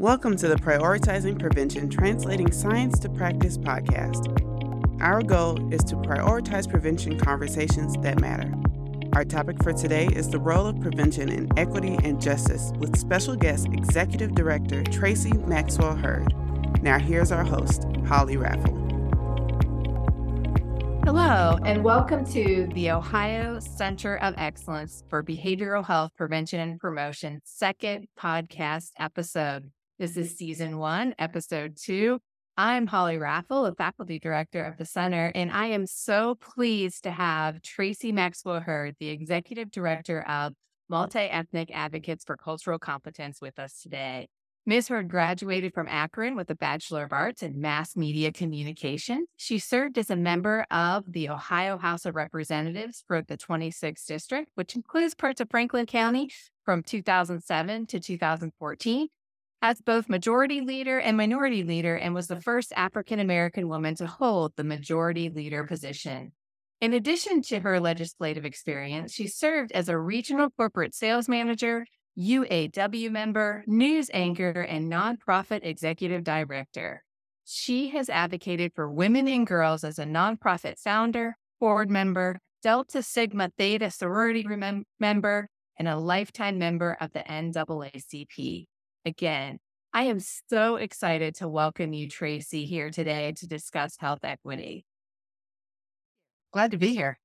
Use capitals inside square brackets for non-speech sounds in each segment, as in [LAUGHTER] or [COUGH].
Welcome to the Prioritizing Prevention Translating Science to Practice podcast. Our goal is to prioritize prevention conversations that matter. Our topic for today is the role of prevention in equity and justice with special guest Executive Director Tracy Maxwell Heard. Now, here's our host, Holly Raffle. Hello, and welcome to the Ohio Center of Excellence for Behavioral Health Prevention and Promotion second podcast episode. This is season one, episode two. I'm Holly Raffle, a faculty director of the center, and I am so pleased to have Tracy Maxwell Heard, the executive director of Multi Ethnic Advocates for Cultural Competence, with us today. Ms. Heard graduated from Akron with a Bachelor of Arts in Mass Media Communication. She served as a member of the Ohio House of Representatives for the 26th District, which includes parts of Franklin County from 2007 to 2014 as both majority leader and minority leader and was the first African American woman to hold the majority leader position. In addition to her legislative experience, she served as a regional corporate sales manager, UAW member, news anchor, and nonprofit executive director. She has advocated for women and girls as a nonprofit founder, board member, Delta Sigma Theta sorority remem- member, and a lifetime member of the NAACP. Again, I am so excited to welcome you, Tracy, here today to discuss health equity. Glad to be here.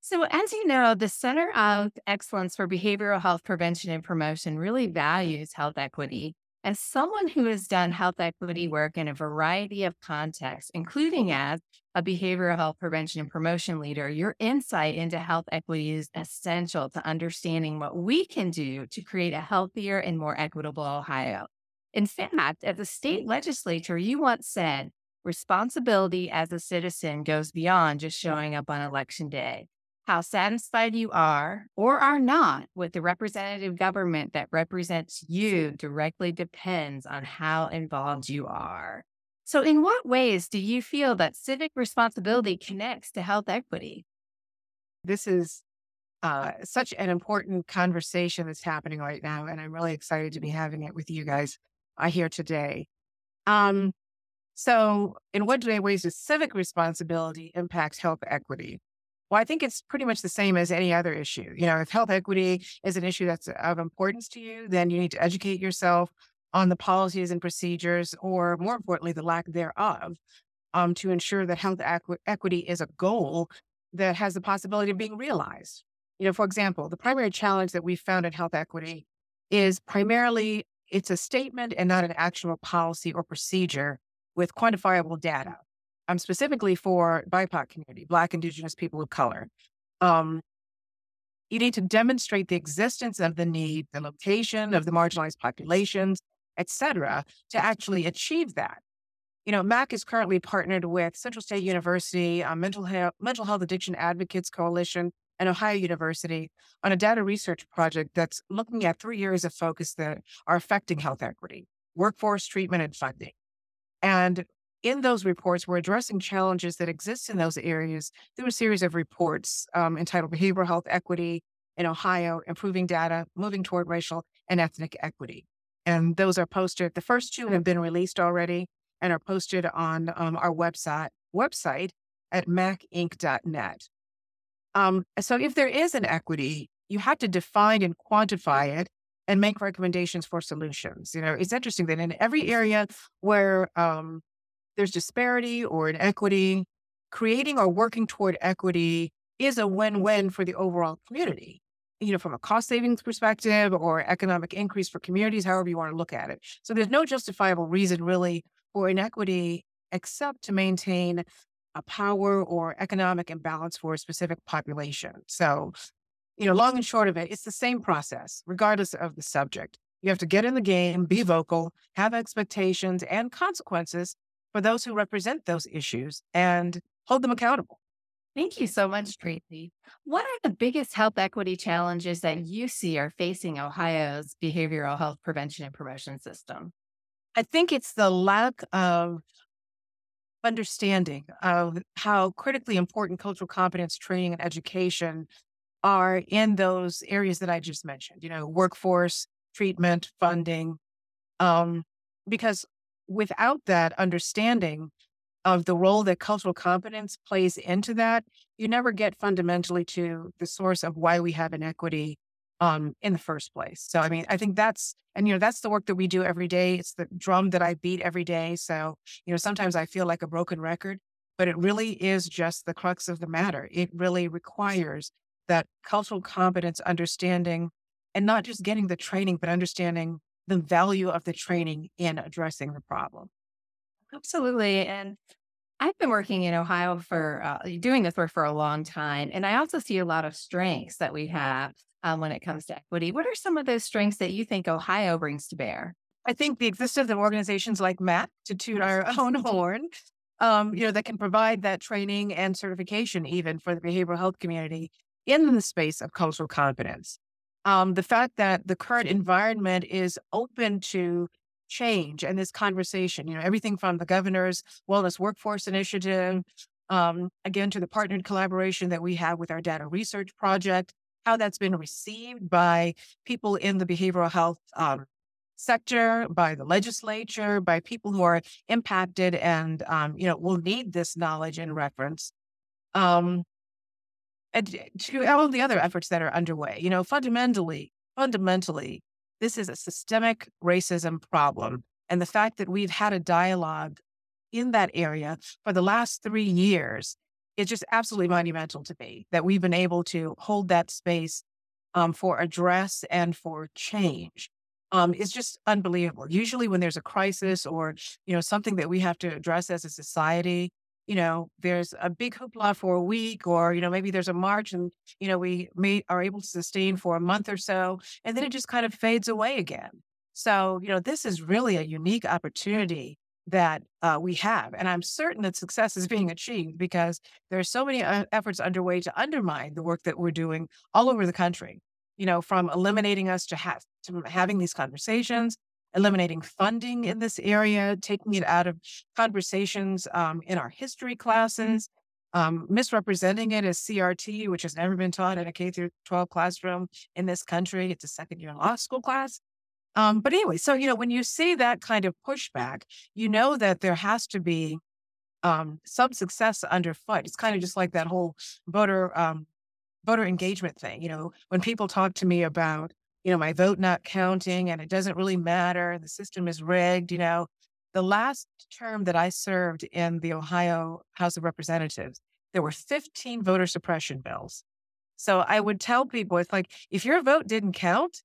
So, as you know, the Center of Excellence for Behavioral Health Prevention and Promotion really values health equity. As someone who has done health equity work in a variety of contexts, including mm-hmm. as a behavioral health prevention and promotion leader, your insight into health equity is essential to understanding what we can do to create a healthier and more equitable Ohio. In fact, at the state legislature, you once said, responsibility as a citizen goes beyond just mm-hmm. showing up on election day how satisfied you are or are not with the representative government that represents you directly depends on how involved you are. So, in what ways do you feel that civic responsibility connects to health equity? This is uh, such an important conversation that's happening right now, and I'm really excited to be having it with you guys uh, here today. Um, so, in what ways does civic responsibility impact health equity? Well, I think it's pretty much the same as any other issue. You know, if health equity is an issue that's of importance to you, then you need to educate yourself on the policies and procedures, or more importantly, the lack thereof, um, to ensure that health equ- equity is a goal that has the possibility of being realized. You know, for example, the primary challenge that we found in health equity is primarily it's a statement and not an actual policy or procedure with quantifiable data um, specifically for BIPOC community, Black, Indigenous people of color. Um, you need to demonstrate the existence of the need, the location of the marginalized populations, et cetera, to actually achieve that. You know, MACC is currently partnered with Central State University, um, Mental, Health, Mental Health Addiction Advocates Coalition, and Ohio University on a data research project that's looking at three areas of focus that are affecting health equity workforce, treatment, and funding. And in those reports, we're addressing challenges that exist in those areas through a series of reports um, entitled Behavioral Health Equity in Ohio, Improving Data, Moving Toward Racial and Ethnic Equity. And those are posted, the first two have been released already and are posted on um, our website, website at maccinc.net. Um, so if there is an equity, you have to define and quantify it and make recommendations for solutions. You know, it's interesting that in every area where um, there's disparity or inequity, creating or working toward equity is a win-win for the overall community. You know, from a cost savings perspective or economic increase for communities, however you want to look at it. So there's no justifiable reason really for inequity except to maintain a power or economic imbalance for a specific population. So, you know, long and short of it, it's the same process, regardless of the subject. You have to get in the game, be vocal, have expectations and consequences for those who represent those issues and hold them accountable. Thank you so much, Tracy. What are the biggest health equity challenges that you see are facing Ohio's behavioral health prevention and promotion system? I think it's the lack of understanding of how critically important cultural competence training and education are in those areas that I just mentioned, you know, workforce, treatment, funding, Um, because without that understanding of the role that cultural competence plays into that, you never get fundamentally to the source of why we have inequity um, in the first place. So, I mean, I think that's, and, you know, that's the work that we do every day. It's the drum that I beat every day. So, you know, sometimes I feel like a broken record, but it really is just the crux of the matter. It really requires that cultural competence understanding and not just getting the training, but understanding the value of the training in addressing the problem. Absolutely. And I've been working in Ohio for uh, doing this work for a long time. And I also see a lot of strengths that we have um, when it comes to equity. What are some of those strengths that you think Ohio brings to bear? I think the existence of organizations like MACC to toot our [LAUGHS] own horn, um, you know, that can provide that training and certification even for the behavioral health community in the space of cultural competence. Um, the fact that the current environment is open to change and this conversation, you know, everything from the governor's wellness workforce initiative, um, again, to the partnered collaboration that we have with our data research project, how that's been received by people in the behavioral health um, sector, by the legislature, by people who are impacted and, um, you know, will need this knowledge and reference. Um, and to all the other efforts that are underway, you know, fundamentally, fundamentally, this is a systemic racism problem. And the fact that we've had a dialogue in that area for the last three years is just absolutely monumental to me that we've been able to hold that space um, for address and for change. Um, it's just unbelievable. Usually, when there's a crisis or you know something that we have to address as a society, you know, there's a big hoopla for a week, or you know, maybe there's a march, and you know, we may are able to sustain for a month or so, and then it just kind of fades away again. So, you know, this is really a unique opportunity that uh, we have. And I'm certain that success is being achieved because there are so many uh, efforts underway to undermine the work that we're doing all over the country, you know, from eliminating us to, have, to having these conversations, eliminating funding in this area, taking it out of conversations um, in our history classes. Um, misrepresenting it as CRT, which has never been taught in a K through 12 classroom in this country. It's a second year law school class. Um, but anyway, so you know, when you see that kind of pushback, you know that there has to be um, some success underfoot. It's kind of just like that whole voter um, voter engagement thing. You know, when people talk to me about you know my vote not counting and it doesn't really matter, the system is rigged. You know, the last term that I served in the Ohio House of Representatives, there were 15 voter suppression bills. So I would tell people, it's like if your vote didn't count,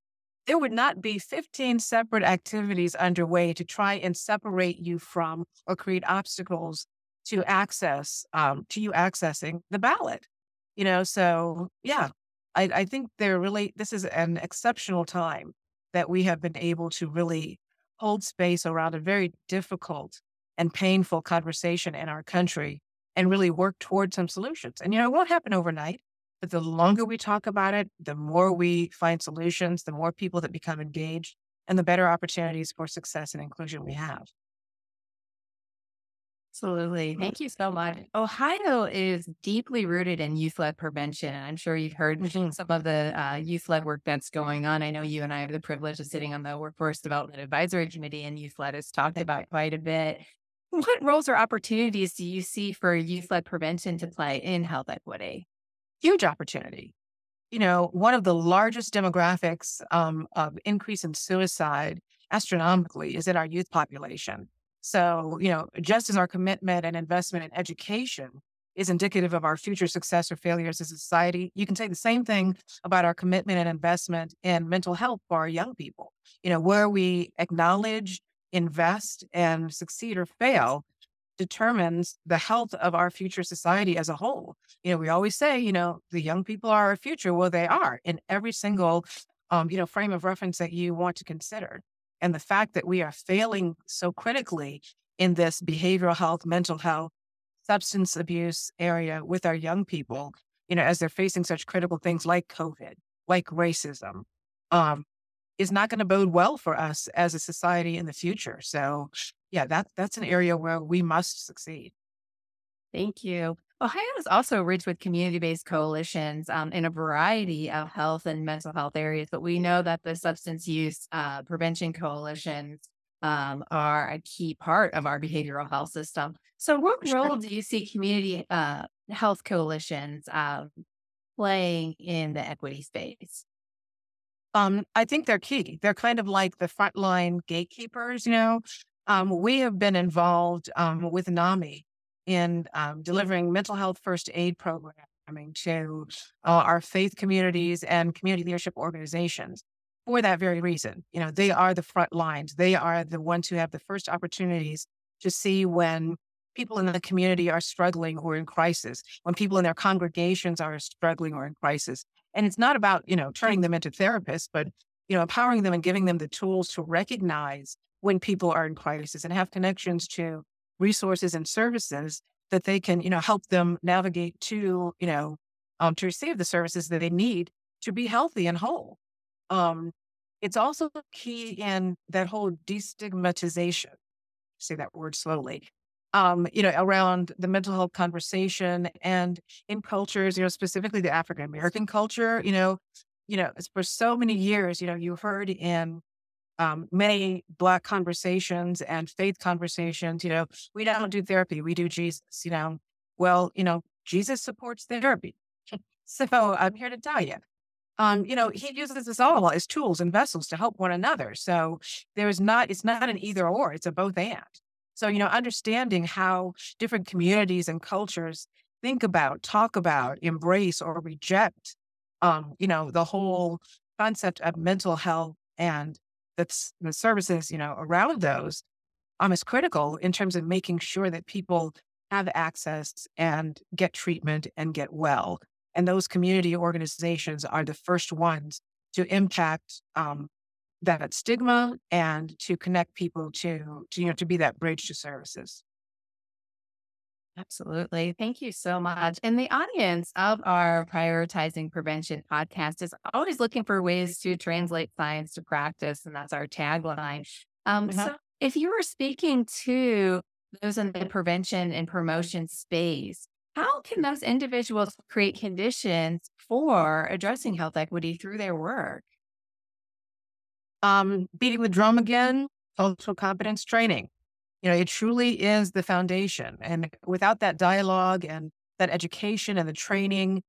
there would not be 15 separate activities underway to try and separate you from or create obstacles to access um, to you accessing the ballot you know so yeah I, I think they're really this is an exceptional time that we have been able to really hold space around a very difficult and painful conversation in our country and really work towards some solutions and you know it won't happen overnight but the longer we talk about it, the more we find solutions, the more people that become engaged, and the better opportunities for success and inclusion we have. Absolutely. Thank you so much. Ohio is deeply rooted in youth led prevention. I'm sure you've heard mm-hmm. some of the uh, youth led work that's going on. I know you and I have the privilege of sitting on the Workforce Development Advisory Committee, and youth led is talked about [LAUGHS] quite a bit. What roles or opportunities do you see for youth led prevention to play in health equity? huge opportunity. You know, one of the largest demographics um, of increase in suicide astronomically is in our youth population. So, you know, just as our commitment and investment in education is indicative of our future success or failures as a society, you can say the same thing about our commitment and investment in mental health for our young people. You know, where we acknowledge, invest, and succeed or fail determines the health of our future society as a whole. You know, we always say, you know, the young people are our future. Well, they are in every single, um, you know, frame of reference that you want to consider. And the fact that we are failing so critically in this behavioral health, mental health, substance abuse area with our young people, you know, as they're facing such critical things like COVID, like racism, um, is not going to bode well for us as a society in the future. So yeah, that that's an area where we must succeed. Thank you. Ohio is also rich with community-based coalitions um, in a variety of health and mental health areas, but we know that the substance use uh, prevention coalitions um, are a key part of our behavioral health system. So, what role do you see community uh, health coalitions um, playing in the equity space? Um, I think they're key. They're kind of like the frontline gatekeepers. You know, um, we have been involved um, with NAMI in um, delivering mental health first aid programming to uh, our faith communities and community leadership organizations for that very reason. You know, they are the front lines. They are the ones who have the first opportunities to see when people in the community are struggling or in crisis, when people in their congregations are struggling or in crisis. And it's not about, you know, turning them into therapists, but, you know, empowering them and giving them the tools to recognize when people are in crisis and have connections to resources and services that they can, you know, help them navigate to, you know, um, to receive the services that they need to be healthy and whole. Um, it's also key in that whole destigmatization, say that word slowly, um, you know, around the mental health conversation and in cultures, you know, specifically the African American culture, you know, you know, for so many years, you know, you heard in um, many Black conversations and faith conversations, you know, we don't do therapy, we do Jesus, you know. Well, you know, Jesus supports therapy. [LAUGHS] So I'm here to tell you, um, you know, he uses us all as tools and vessels to help one another. So there's not, it's not an either or, it's a both and. So, you know, understanding how different communities and cultures think about, talk about, embrace, or reject, um, you know, the whole concept of mental health and that's the services, you know, around those um, is critical in terms of making sure that people have access and get treatment and get well. And those community organizations are the first ones to impact um, that stigma and to connect people to, to, you know, to be that bridge to services. Absolutely. Thank you so much. And the audience of our Prioritizing Prevention podcast is always looking for ways to translate science to practice. And that's our tagline. Um, uh-huh. So if you were speaking to those in the prevention and promotion space, how can those individuals create conditions for addressing health equity through their work? Um, beating the drum again, cultural competence training. You know, it truly is the foundation. And without that dialogue and that education and the training,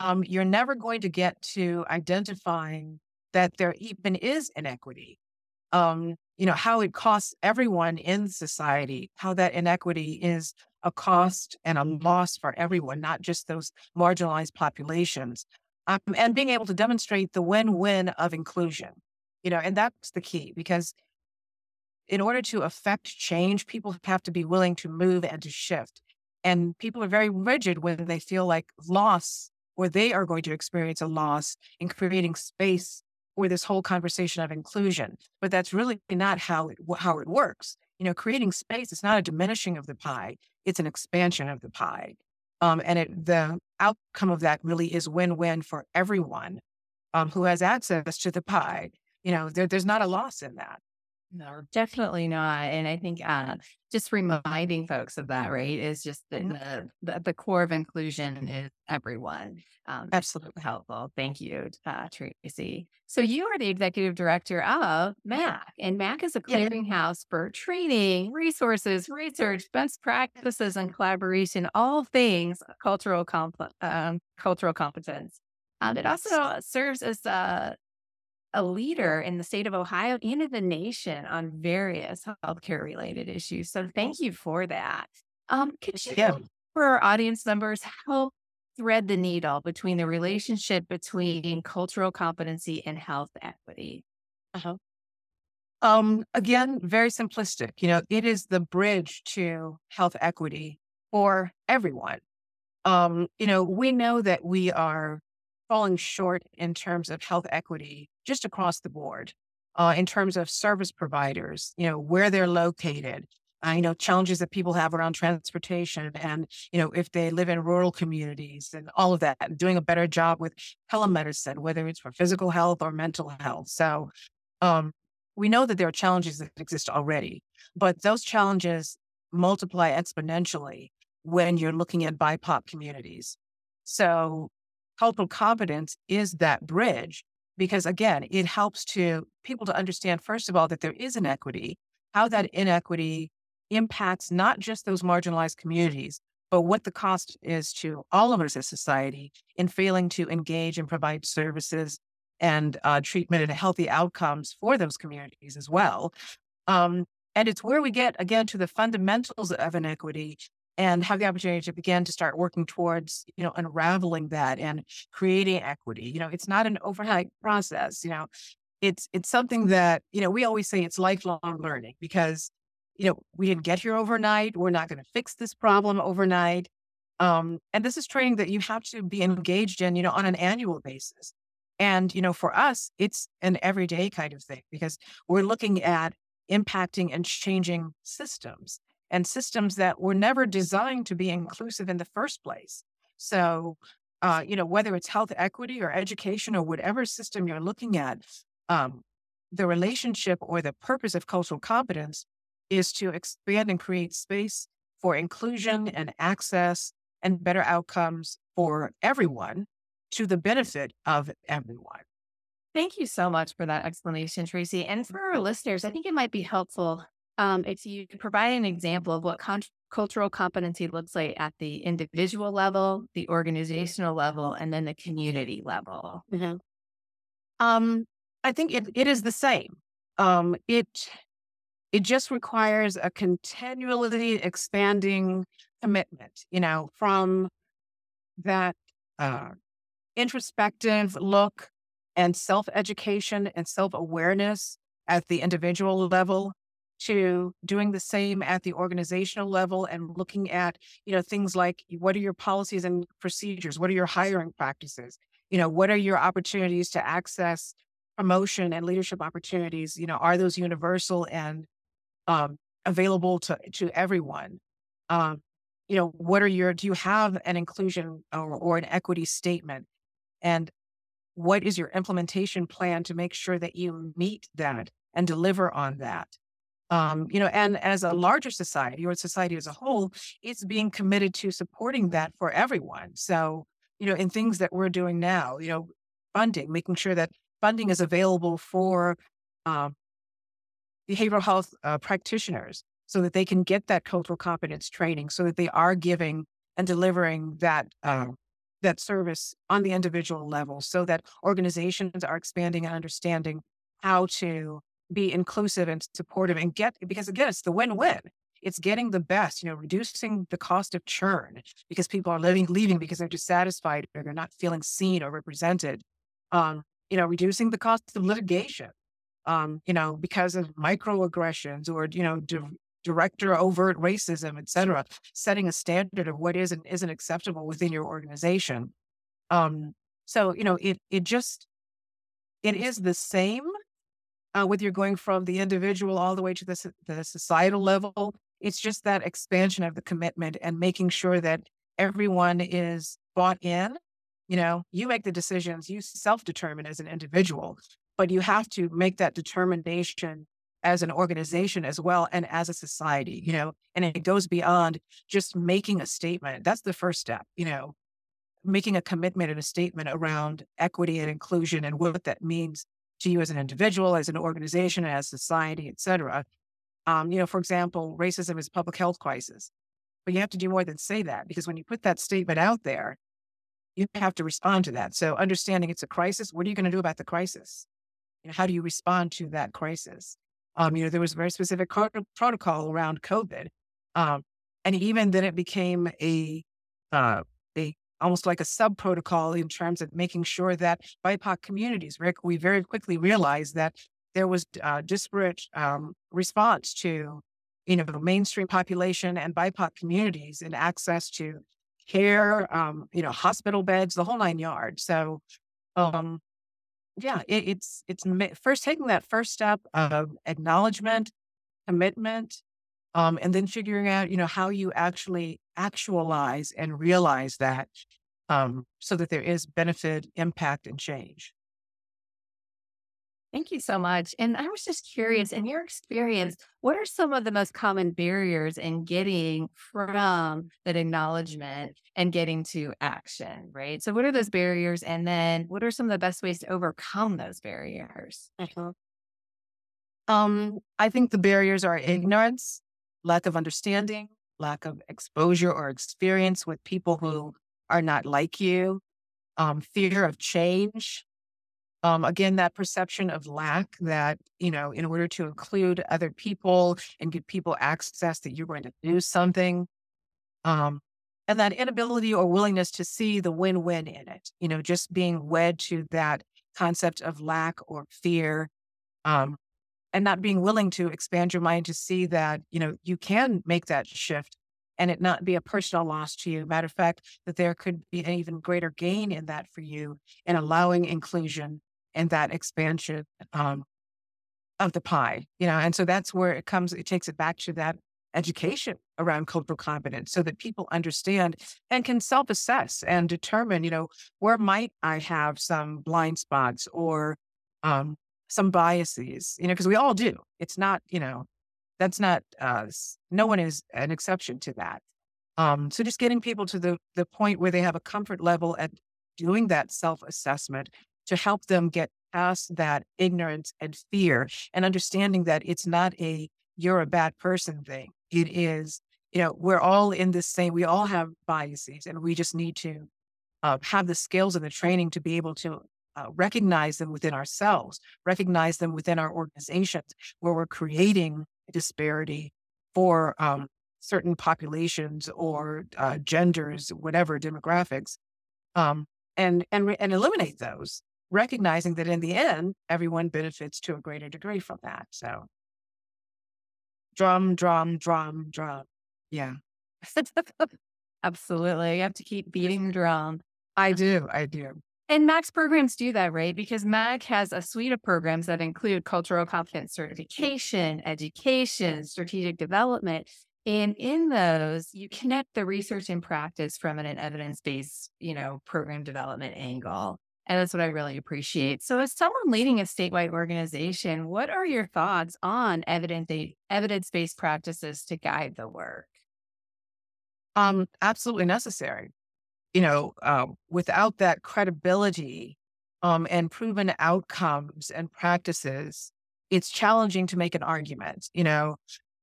um, you're never going to get to identifying that there even is inequity. Um, you know, how it costs everyone in society, how that inequity is a cost and a loss for everyone, not just those marginalized populations. Um, and being able to demonstrate the win-win of inclusion, you know, and that's the key because in order to affect change, people have to be willing to move and to shift. And people are very rigid when they feel like loss or they are going to experience a loss in creating space for this whole conversation of inclusion. But that's really not how it, how it works you know, creating space is not a diminishing of the pie, it's an expansion of the pie. Um, and it, the outcome of that really is win win for everyone um, who has access to the pie. You know, there, there's not a loss in that. No, definitely not. And I think uh, just reminding folks of that, right, is just the, mm-hmm. the, the, core of inclusion is everyone. Um, Absolutely helpful. Thank you, uh, Tracy. So you are the executive director of MACC, and MACC is a clearinghouse for training, resources, research, best practices, and collaboration, all things cultural comp- um, cultural competence. Um, it also serves as a a leader in the state of Ohio and in the nation on various healthcare related issues. So thank you for that. Um, could you, yeah. for our audience members, help thread the needle between the relationship between cultural competency and health equity? Uh-huh. Um, again, very simplistic. You know, it is the bridge to health equity for everyone. Um, you know, we know that we are falling short in terms of health equity just across the board, uh, in terms of service providers, you know, where they're located, you know, challenges that people have around transportation and, you know, if they live in rural communities and all of that, and doing a better job with telemedicine, whether it's for physical health or mental health. So um, we know that there are challenges that exist already, but those challenges multiply exponentially when you're looking at BIPOC communities. So cultural competence is that bridge because again, it helps to people to understand, first of all, that there is inequity how that inequity impacts not just those marginalized communities, but what the cost is to all of us as society in failing to engage and provide services and uh, treatment and healthy outcomes for those communities as well. Um, and it's where we get again to the fundamentals of inequity and have the opportunity to begin to start working towards, you know, unraveling that and creating equity. You know, it's not an overnight process. You know, it's it's something that you know we always say it's lifelong learning because you know we didn't get here overnight. We're not going to fix this problem overnight. Um, and this is training that you have to be engaged in, you know, on an annual basis. And you know, for us, it's an everyday kind of thing because we're looking at impacting and changing systems and systems that were never designed to be inclusive in the first place. So, uh, you know, whether it's health equity or education or whatever system you're looking at, um, the relationship or the purpose of cultural competence is to expand and create space for inclusion and access and better outcomes for everyone to the benefit of everyone. Thank you so much for that explanation, Tracy. And for our listeners, I think it might be helpful um, if you provide an example of what con- cultural competency looks like at the individual level, the organizational level, and then the community level. Mm-hmm. Um, I think it, it is the same. Um, it it just requires a continually expanding commitment. You know, from that uh, introspective look and self education and self awareness at the individual level to doing the same at the organizational level and looking at you know things like what are your policies and procedures? What are your hiring practices? You know what are your opportunities to access promotion and leadership opportunities? You know are those universal and um, available to to everyone? Um, you know what are your do you have an inclusion or, or an equity statement? And what is your implementation plan to make sure that you meet that and deliver on that um, you know, and as a larger society or society as a whole, it's being committed to supporting that for everyone. So, you know, in things that we're doing now, you know, funding, making sure that funding is available for um, behavioral health uh, practitioners so that they can get that cultural competence training, so that they are giving and delivering that uh, that service on the individual level, so that organizations are expanding and understanding how to be inclusive and supportive and get because again it's the win-win. It's getting the best you know reducing the cost of churn because people are living leaving because they're dissatisfied or they're not feeling seen or represented. Um you know reducing the cost of litigation um you know because of microaggressions or you know di- overt racism et cetera setting a standard of what is and isn't acceptable within your organization. Um so you know it it just it is the same uh, whether you're going from the individual all the way to the, the societal level. It's just that expansion of the commitment and making sure that everyone is bought in. You know, you make the decisions, you self determine as an individual, but you have to make that determination as an organization as well and as a society, you know, and it goes beyond just making a statement. That's the first step, you know, making a commitment and a statement around equity and inclusion and what that means to you as an individual, as an organization, as society, et cetera. Um, you know, for example, racism is a public health crisis. But you have to do more than say that because when you put that statement out there, you have to respond to that. So understanding it's a crisis, what are you going to do about the crisis? You know, how do you respond to that crisis? Um, you know, there was a very specific protocol around COVID. Um, and even then it became a, uh, almost like a sub protocol in terms of making sure that BIPOC communities, Rick, we very quickly realized that there was uh, disparate um, response to, you know, the mainstream population and BIPOC communities and access to care, um, you know, hospital beds, the whole nine yards. So, um, yeah, it, it's it's first taking that first step of acknowledgement, commitment, um, and then figuring out, you know, how you actually actualize and realize that um, so that there is benefit, impact, and change. Thank you so much. And I was just curious, in your experience, what are some of the most common barriers in getting from that acknowledgement and getting to action, right? So, what are those barriers? And then, what are some of the best ways to overcome those barriers? Uh-huh. Um, I think the barriers are ignorance, lack of understanding, lack of exposure or experience with people who are not like you, um, fear of change. Um, again, that perception of lack that, you know, in order to include other people and give people access that you're going to do something. Um, and that inability or willingness to see the win win in it, you know, just being wed to that concept of lack or fear. Um, and not being willing to expand your mind to see that, you know, you can make that shift and it not be a personal loss to you. Matter of fact, that there could be an even greater gain in that for you in allowing inclusion and that expansion um, of the pie, you know, and so that's where it comes, it takes it back to that education around cultural competence so that people understand and can self assess and determine, you know, where might I have some blind spots or um, some biases, you know, because we all do. It's not, you know, that's not uh no one is an exception to that. Um, so just getting people to the the point where they have a comfort level at doing that self-assessment to help them get past that ignorance and fear and understanding that it's not a you're a bad person thing. It is, you know, we're all in this same, we all have biases and we just need to uh, have the skills and the training to be able to uh, recognize them within ourselves, recognize them within our organizations where we're creating a disparity for um, certain populations or uh, genders, whatever demographics, um, and and and eliminate those, recognizing that in the end, everyone benefits to a greater degree from that. So, drum, drum, drum, drum. Yeah. [LAUGHS] Absolutely. You have to keep beating the drum. I do. I do. And MACC's programs do that, right? Because MAC has a suite of programs that include cultural competence certification, education, strategic development. And in those, you connect the research and practice from an evidence-based, you know, program development angle. And that's what I really appreciate. So as someone leading a statewide organization, what are your thoughts on evidence evidence-based practices to guide the work? Um, absolutely necessary you know, uh, without that credibility um, and proven outcomes and practices, it's challenging to make an argument. You know,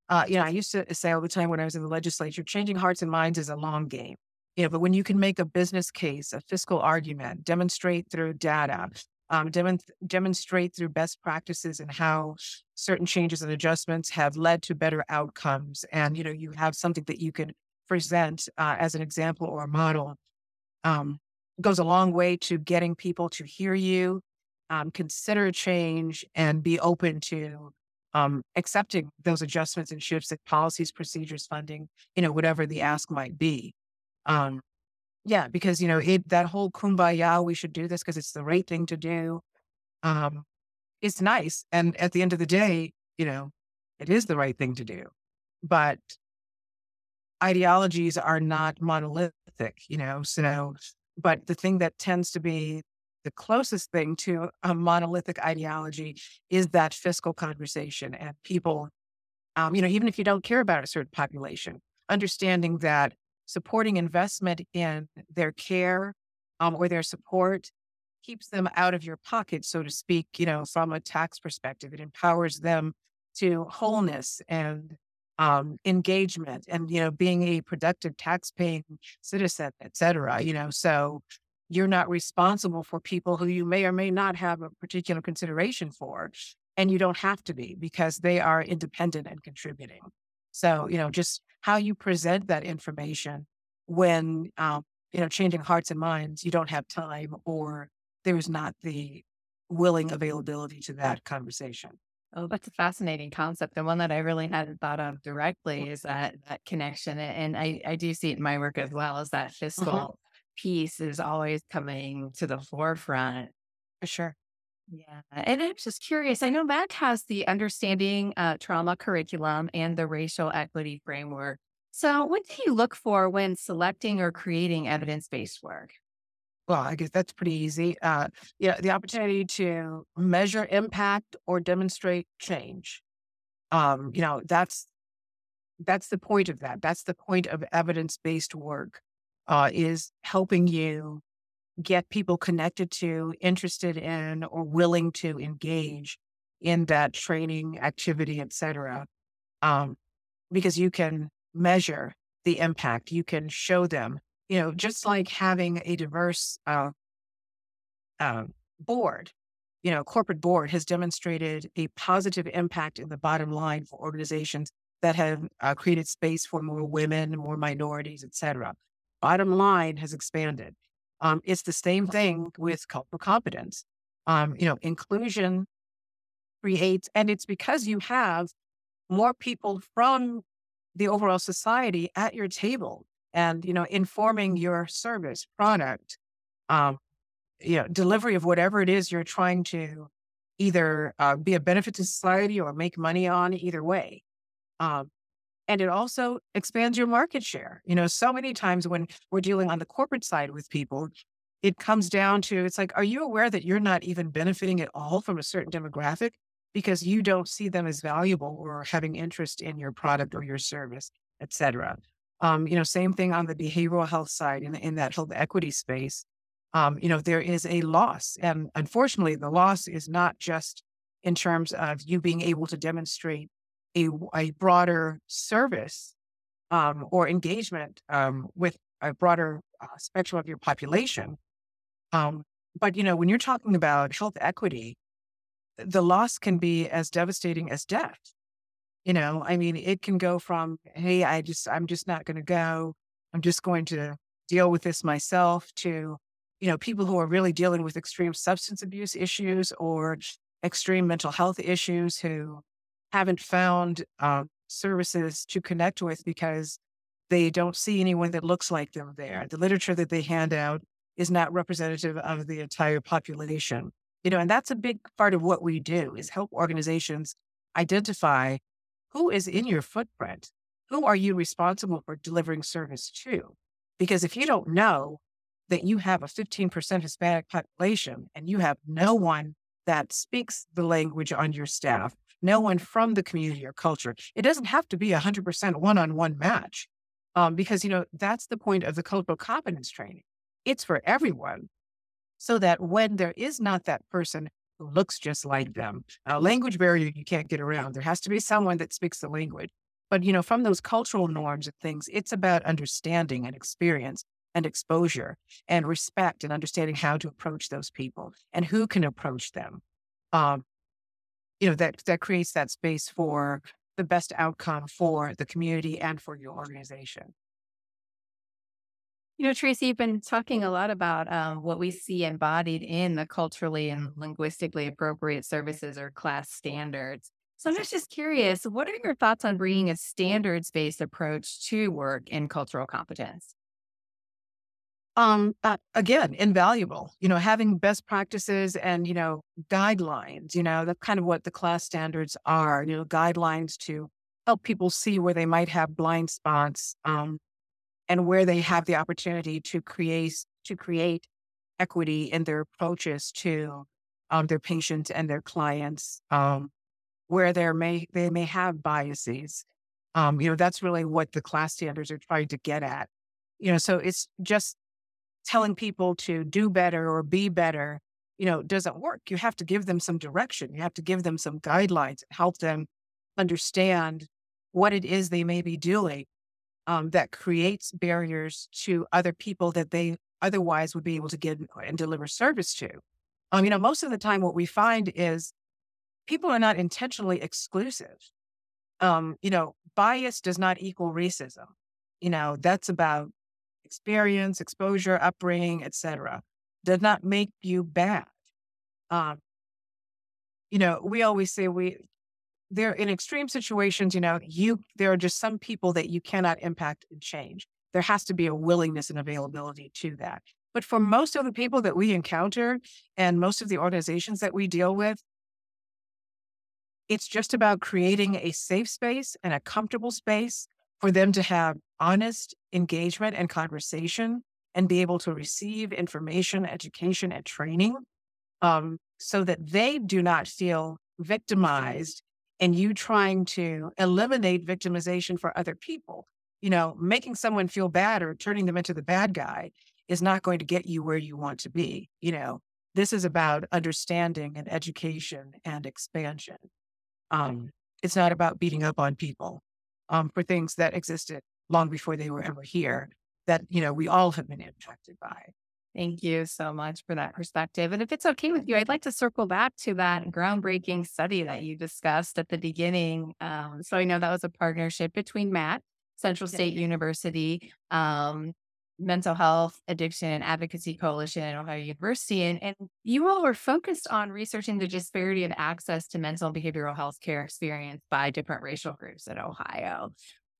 uh, you know, I used to say all the time when I was in the legislature, changing hearts and minds is a long game. You know, but when you can make a business case, a fiscal argument, demonstrate through data, um, dem- demonstrate through best practices and how certain changes and adjustments have led to better outcomes, and you know, you have something that you can present uh, as an example or a model um, goes a long way to getting people to hear you, um, consider change, and be open to um, accepting those adjustments and shifts in policies, procedures, funding, you know, whatever the ask might be. Um, yeah, because you know it that whole kumbaya, we should do this because it's the right thing to do. Um, it's nice, and at the end of the day, you know, it is the right thing to do. But ideologies are not monolithic, you know. So, but the thing that tends to be the closest thing to a monolithic ideology is that fiscal conversation and people, um, you know, even if you don't care about a certain population, understanding that supporting investment in their care um, or their support keeps them out of your pocket, so to speak, you know, from a tax perspective. It empowers them to wholeness and um, engagement and, you know, being a productive tax paying citizen, et cetera, you know, so you're not responsible for people who you may or may not have a particular consideration for. And you don't have to be because they are independent and contributing. So, you know, just how you present that information when, um, you know, changing hearts and minds, you don't have time or there's not the willing availability to that conversation. Oh, that's a fascinating concept. The one that I really hadn't thought of directly is that that connection. And I, I do see it in my work as well as that uh-huh. fiscal piece is always coming to the forefront. For sure. Yeah. And I'm just curious. I know MACC has the understanding uh, trauma curriculum and the racial equity framework. So, what do you look for when selecting or creating evidence based work? Well, I guess that's pretty easy. Uh, yeah, the opportunity to measure impact or demonstrate change. Um, you know, that's that's the point of that. That's the point of evidence based work. Uh, is helping you get people connected to, interested in, or willing to engage in that training activity, et cetera, um, because you can measure the impact. You can show them, you know, just like having a diverse uh, uh, board, you know, corporate board has demonstrated a positive impact in the bottom line for organizations that have uh, created space for more women, more minorities, et cetera. Bottom line has expanded. Um, it's the same thing with cultural competence. Um, you know, inclusion creates, and it's because you have more people from the overall society at your table and, you know, informing your service, product, um, you know, delivery of whatever it is you're trying to either uh, be a benefit to society or make money on either way. Um, and it also expands your market share. You know, so many times when we're dealing on the corporate side with people, it comes down to it's like, are you aware that you're not even benefiting at all from a certain demographic because you don't see them as valuable or having interest in your product or your service, et cetera? Um, you know, same thing on the behavioral health side in, in that health equity space. Um, you know, there is a loss. And unfortunately, the loss is not just in terms of you being able to demonstrate a, a broader service um, or engagement um, with a broader uh, spectrum of your population, um, but you know, when you're talking about health equity, the loss can be as devastating as death. You know, I mean, it can go from, hey, I just, I'm just not going to go. I'm just going to deal with this myself to, you know, people who are really dealing with extreme substance abuse issues or extreme mental health issues who haven't found uh, services to connect with because they don't see anyone that looks like them there. The literature that they hand out is not representative of the entire population. You know, and that's a big part of what we do is help organizations identify who is in your footprint. Who are you responsible for delivering service to? Because if you don't know that you have a 15% Hispanic population and you have no one that speaks the language on your staff, no one from the community or culture, it doesn't have to be a 100% one on one match. Um, because, you know, that's the point of the cultural competence training it's for everyone so that when there is not that person who looks just like them, a language barrier you can't get around. There has to be someone that speaks the language. But, you know, from those cultural norms and things, it's about understanding and experience and exposure and respect and understanding how to approach those people and who can approach them. Um, you know, that, that creates that space for the best outcome for the community and for your organization. You know, Tracy, you've been talking a lot about um, what we see embodied in the culturally and linguistically appropriate services or CLAS standards. So I'm just curious, what are your thoughts on bringing a standards based approach to work in cultural competence? Um, uh, again, invaluable, you know, having best practices and, you know, guidelines, you know, that's kind of what the CLAS standards are, you know, guidelines to help people see where they might have blind spots, um, and where they have the opportunity to create to create equity in their approaches to um, their patients and their clients, um, where there may they may have biases. Um, you know, that's really what the CLAS standards are trying to get at. You know, so it's just telling people to do better or be better. You know, doesn't work. You have to give them some direction. You have to give them some guidelines, help them understand what it is they may be doing um, that creates barriers to other people that they otherwise would be able to get and deliver service to. Um, you know, most of the time, what we find is people are not intentionally exclusive. Um, you know, bias does not equal racism. You know, that's about experience, exposure, upbringing, etc. Does not make you bad. Um, you know, we always say we there in extreme situations, you know, you there are just some people that you cannot impact and change. There has to be a willingness and availability to that. But for most of the people that we encounter and most of the organizations that we deal with, it's just about creating a safe space and a comfortable space for them to have honest engagement and conversation and be able to receive information, education, and training um, so that they do not feel victimized and you trying to eliminate victimization for other people. You know, making someone feel bad or turning them into the bad guy is not going to get you where you want to be. You know, This is about understanding and education and expansion. Um, it's not about beating up on people um, for things that existed long before they were ever here that, you know, we all have been impacted by. Thank you so much for that perspective. And if it's okay with you, I'd like to circle back to that groundbreaking study that you discussed at the beginning. Um, so I know that was a partnership between MACC, Central State University, um, Mental Health Addiction and Advocacy Coalition at Ohio University. And, and you all were focused on researching the disparity of access to mental and behavioral health care experience by different racial groups in Ohio.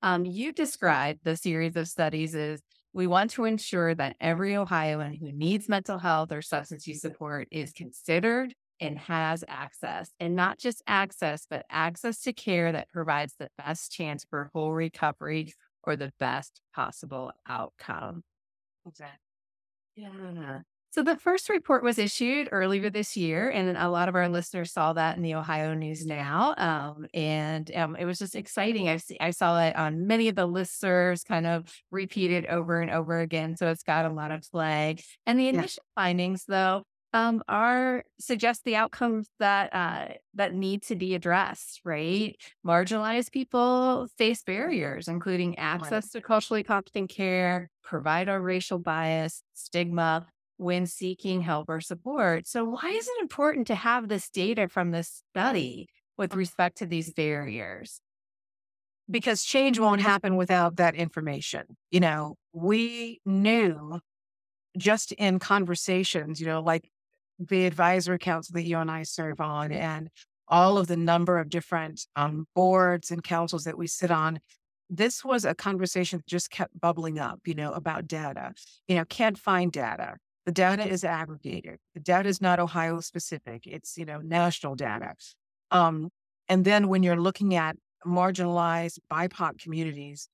Um, you described the series of studies as we want to ensure that every Ohioan who needs mental health or substance use support is considered and has access, and not just access, but access to care that provides the best chance for full recovery or the best possible outcome. Exactly. Yeah. So the first report was issued earlier this year, and a lot of our listeners saw that in the Ohio News Now, um, and um, it was just exciting. I see, I saw it on many of the listservs, kind of repeated over and over again. So it's got a lot of play. And the initial yeah. findings, though, um, are suggest the outcomes that uh, that need to be addressed. Right, marginalized people face barriers, including access right. to culturally competent care, provider racial bias, stigma, when seeking help or support. So, why is it important to have this data from this study with respect to these barriers? Because change won't happen without that information. You know, we knew just in conversations, you know, like the advisory council that you and I serve on and all of the number of different um, boards and councils that we sit on. This was a conversation that just kept bubbling up, you know, about data. You know, can't find data the data is aggregated. The data is not Ohio specific. It's, you know, national data. Um, and then when you're looking at marginalized BIPOC communities,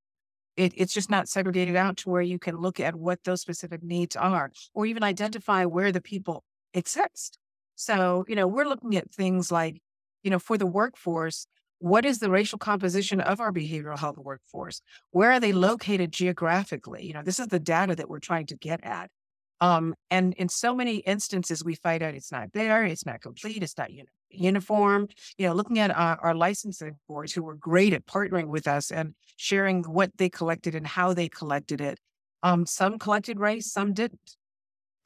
it, it's just not segregated out to where you can look at what those specific needs are or even identify where the people exist. So, you know, we're looking at things like, you know, for the workforce, what is the racial composition of our behavioral health workforce? Where are they located geographically? You know, this is the data that we're trying to get at. Um, and in so many instances, we find out it's not there, it's not complete, it's not uni- uniform. You know, looking at our, our licensing boards who were great at partnering with us and sharing what they collected and how they collected it. Um, some collected race, some didn't.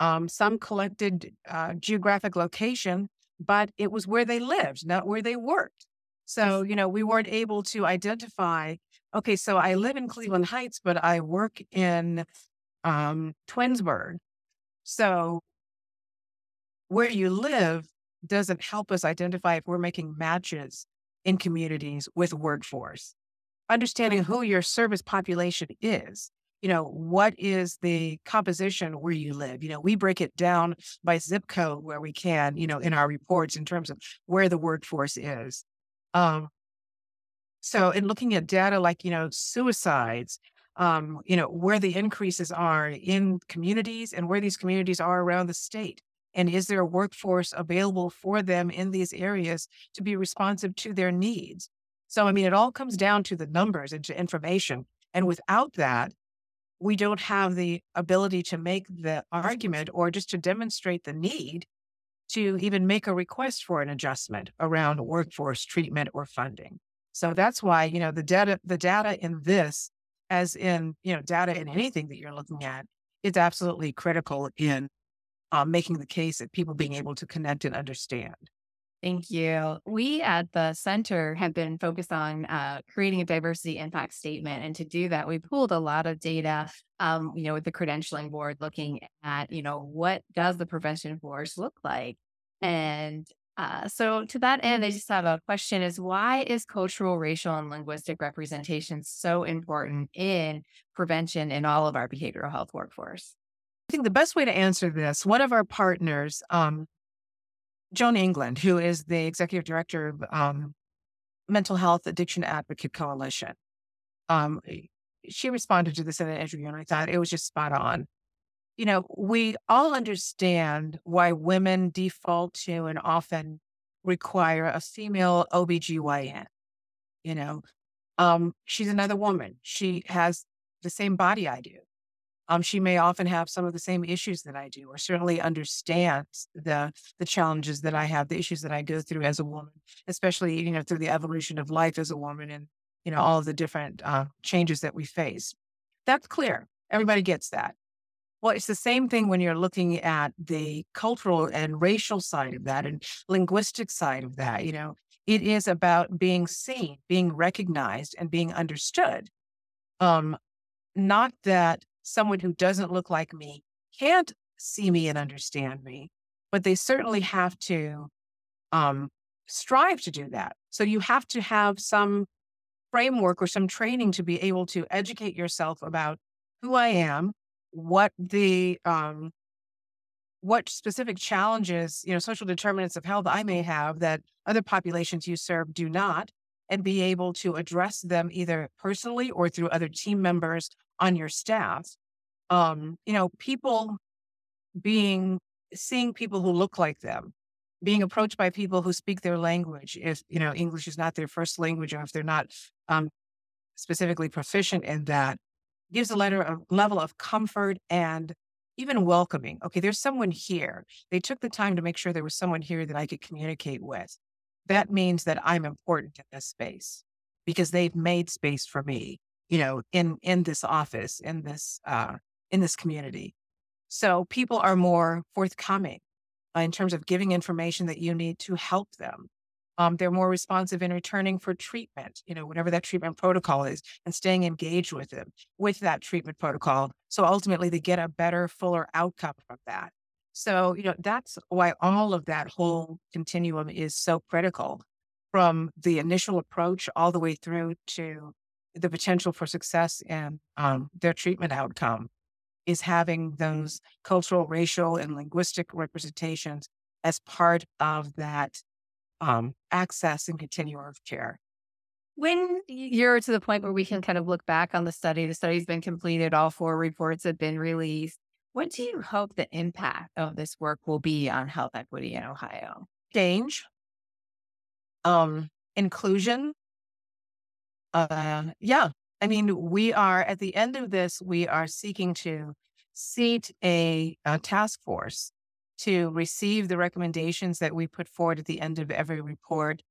Um, some collected uh, geographic location, but it was where they lived, not where they worked. So, you know, we weren't able to identify, okay, so I live in Cleveland Heights, but I work in um, Twinsburg. So, where you live doesn't help us identify if we're making matches in communities with workforce. Understanding who your service population is. You know, what is the composition where you live? You know, we break it down by zip code where we can, you know, in our reports in terms of where the workforce is. Um, so, in looking at data like, you know, suicides, um, you know, where the increases are in communities and where these communities are around the state. And is there a workforce available for them in these areas to be responsive to their needs? So, I mean, it all comes down to the numbers and to information. And without that, we don't have the ability to make the argument or just to demonstrate the need to even make a request for an adjustment around workforce treatment or funding. So that's why, you know, the data, the data in this as in you know data in anything that you're looking at it's absolutely critical in um, making the case that people being able to connect and understand. Thank you. We at the center have been focused on uh, creating a diversity impact statement, and to do that, we pulled a lot of data. Um, you know, with the credentialing board, looking at you know what does the prevention force look like, and uh, so to that end, I just have a question is why is cultural, racial, and linguistic representation so important in prevention in all of our behavioral health workforce? I think the best way to answer this, one of our partners, um, Joan Englund, who is the executive director of um, Mental Health Addiction Advocate Coalition, um, she responded to this in an interview, and I thought it was just spot on you know, we all understand why women default to and often require a female OBGYN. You know, um, she's another woman. She has the same body I do. Um, she may often have some of the same issues that I do, or certainly understands the the challenges that I have, the issues that I go through as a woman, especially you know through the evolution of life as a woman, and you know all of the different uh, changes that we face. That's clear. Everybody gets that. Well, it's the same thing when you're looking at the cultural and racial side of that, and linguistic side of that. You know, it is about being seen, being recognized, and being understood. Um, not that someone who doesn't look like me can't see me and understand me, but they certainly have to um, strive to do that. So you have to have some framework or some training to be able to educate yourself about who I am, what the um, what specific challenges, you know, social determinants of health I may have that other populations you serve do not, and be able to address them either personally or through other team members on your staff. Um, you know, people being seeing people who look like them, being approached by people who speak their language, if you know English is not their first language or if they're not um, specifically proficient in that, gives a letter of level of comfort and even welcoming. Okay, there's someone here. They took the time to make sure there was someone here that I could communicate with. That means that I'm important in this space because they've made space for me you know, in in this office, in this uh, in this community. So people are more forthcoming uh, in terms of giving information that you need to help them. Um, they're more responsive in returning for treatment, you know, whatever that treatment protocol is, and staying engaged with them with that treatment protocol. So ultimately, they get a better, fuller outcome from that. So, you know, that's why all of that whole continuum is so critical from the initial approach all the way through to the potential for success and um, their treatment outcome is having those cultural, racial, and linguistic representations as part of that um, access and continuum of care. When you're to the point where we can kind of look back on the study, the study's been completed, all four reports have been released. What do you hope the impact of this work will be on health equity in Ohio? Change, um, inclusion, uh, yeah. I mean, we are at the end of this, we are seeking to seat a, a task force to receive the recommendations that we put forward at the end of every report.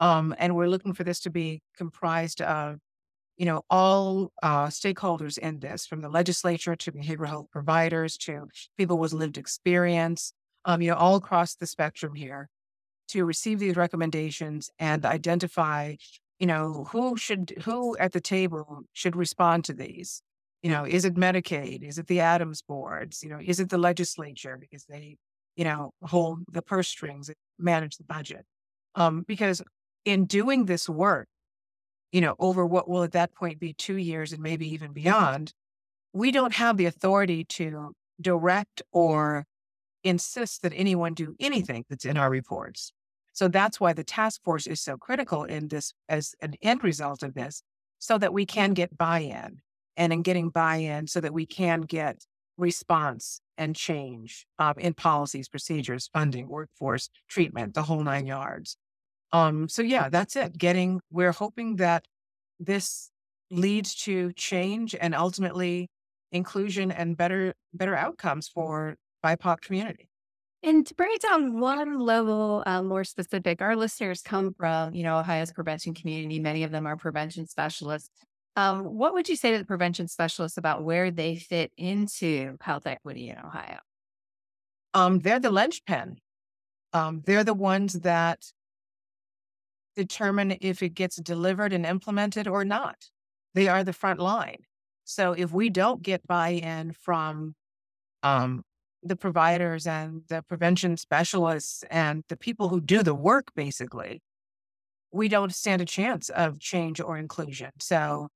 Um, and we're looking for this to be comprised of, you know, all uh, stakeholders in this, from the legislature to behavioral health providers to people with lived experience, um, you know, all across the spectrum here to receive these recommendations and identify you know, who should, who at the table should respond to these? You know, is it Medicaid? Is it the ADAMHS boards? You know, is it the legislature because they, you know, hold the purse strings, manage the budget? Um, because in doing this work, you know, over what will at that point be two years and maybe even beyond, we don't have the authority to direct or insist that anyone do anything that's in our reports. So that's why the task force is so critical in this as an end result of this, so that we can get buy in and in getting buy in so that we can get response and change um, in policies, procedures, funding, workforce, treatment, the whole nine yards. Um, so yeah, that's it. Getting, we're hoping that this leads to change and ultimately inclusion and better, better outcomes for BIPOC community. And to bring it down one level uh, more specific, our listeners come from, you know, Ohio's prevention community. Many of them are prevention specialists. Um, what would you say to the prevention specialists about where they fit into health equity in Ohio? Um, they're the linchpin. Um, they're the ones that determine if it gets delivered and implemented or not. They are the front line. So if we don't get buy-in from um, the providers and the prevention specialists and the people who do the work, basically, we don't stand a chance of change or inclusion. So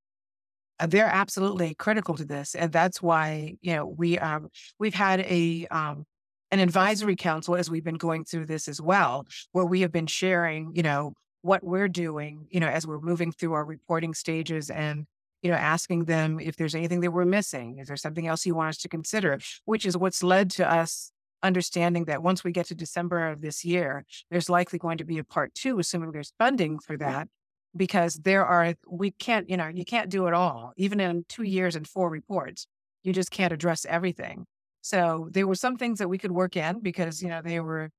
they're absolutely critical to this, and that's why you know we um we've had a um an advisory council as we've been going through this as well, where we have been sharing you know what we're doing you know as we're moving through our reporting stages and you know, asking them if there's anything that we're missing. Is there something else you want us to consider? Which is what's led to us understanding that once we get to December of this year, there's likely going to be a part two, assuming there's funding for that, because there are, we can't, you know, you can't do it all, even in two years and four reports. you just can't address everything. So there were some things that we could work in because, you know, they were,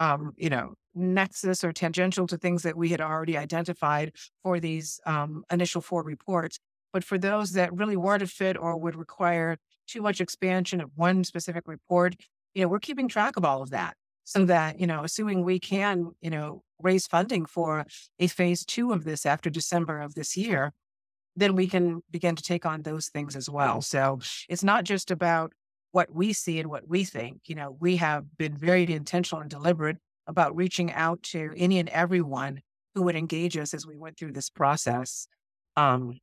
um, you know, nexus or tangential to things that we had already identified for these um, initial four reports. But for those that really weren't a fit or would require too much expansion of one specific report, you know, we're keeping track of all of that so that, you know, assuming we can, you know, raise funding for a phase two of this after December of this year, then we can begin to take on those things as well. So it's not just about what we see and what we think. You know, we have been very intentional and deliberate about reaching out to any and everyone who would engage us as we went through this process. Um,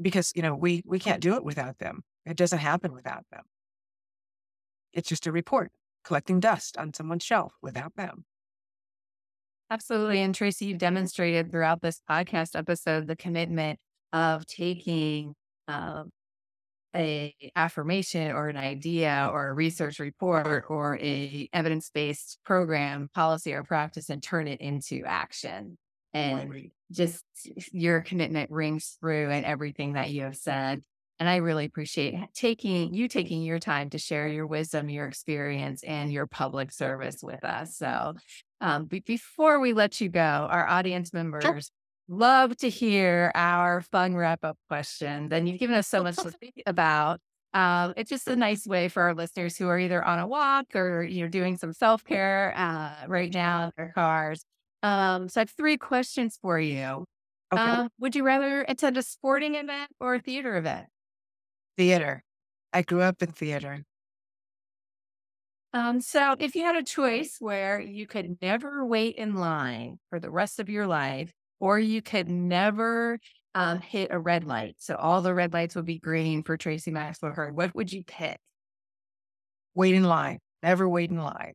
because, you know, we we can't do it without them. It doesn't happen without them. It's just a report collecting dust on someone's shelf without them. Absolutely. And Tracy, you've demonstrated throughout this podcast episode the commitment of taking um, a affirmation or an idea or a research report or a evidence-based program, policy or practice and turn it into action. And just your commitment rings through in everything that you have said. And I really appreciate taking you taking your time to share your wisdom, your experience, and your public service with us. So, um, but before we let you go, our audience members sure. love to hear our fun wrap up question. Then you've given us so much to [LAUGHS] think about. Um, it's just a nice way for our listeners who are either on a walk or you're doing some self care uh, right now in their cars. Um, so I have three questions for you. Okay. Uh, would you rather attend a sporting event or a theater event? Theater. I grew up in theater. Um, so if you had a choice where you could never wait in line for the rest of your life, or you could never um, hit a red light, so all the red lights would be green for Tracy Maxwell Heard, what would you pick? Wait in line. Never wait in line.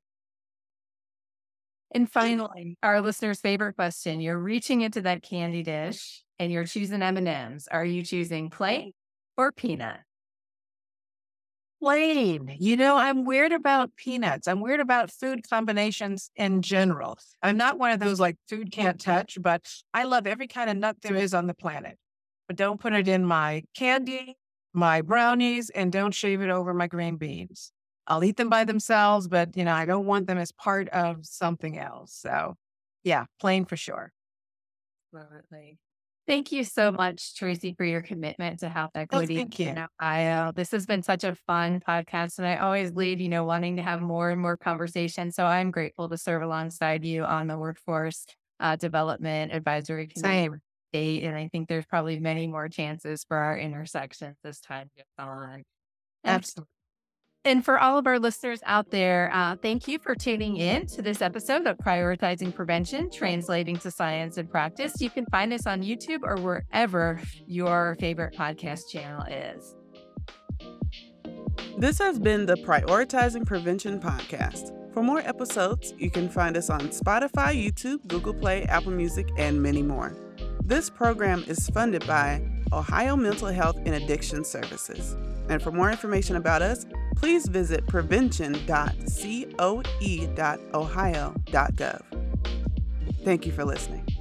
And finally, our listener's favorite question: You're reaching into that candy dish and you're choosing M and M's. Are you choosing plain or peanut? Plain. You know, I'm weird about peanuts. I'm weird about food combinations in general. I'm not one of those like food can't touch, but I love every kind of nut there is on the planet. But don't put it in my candy, my brownies, and don't shave it over my green beans. I'll eat them by themselves, but you know, I don't want them as part of something else. So yeah, plain for sure. Thank you so much, Tracy, for your commitment to health equity oh, thank you. in Ohio. This has been such a fun podcast, and I always leave, you know, wanting to have more and more conversation. So I'm grateful to serve alongside you on the workforce uh, development advisory committee. Same. And I think there's probably many more chances for our intersections as time goes on. Absolutely. And for all of our listeners out there, uh, thank you for tuning in to this episode of Prioritizing Prevention, Translating to Science and Practice. You can find us on YouTube or wherever your favorite podcast channel is. This has been the Prioritizing Prevention podcast. For more episodes, you can find us on Spotify, YouTube, Google Play, Apple Music, and many more. This program is funded by Ohio Mental Health and Addiction Services. And for more information about us, please visit prevention.coe.ohio.gov. Thank you for listening.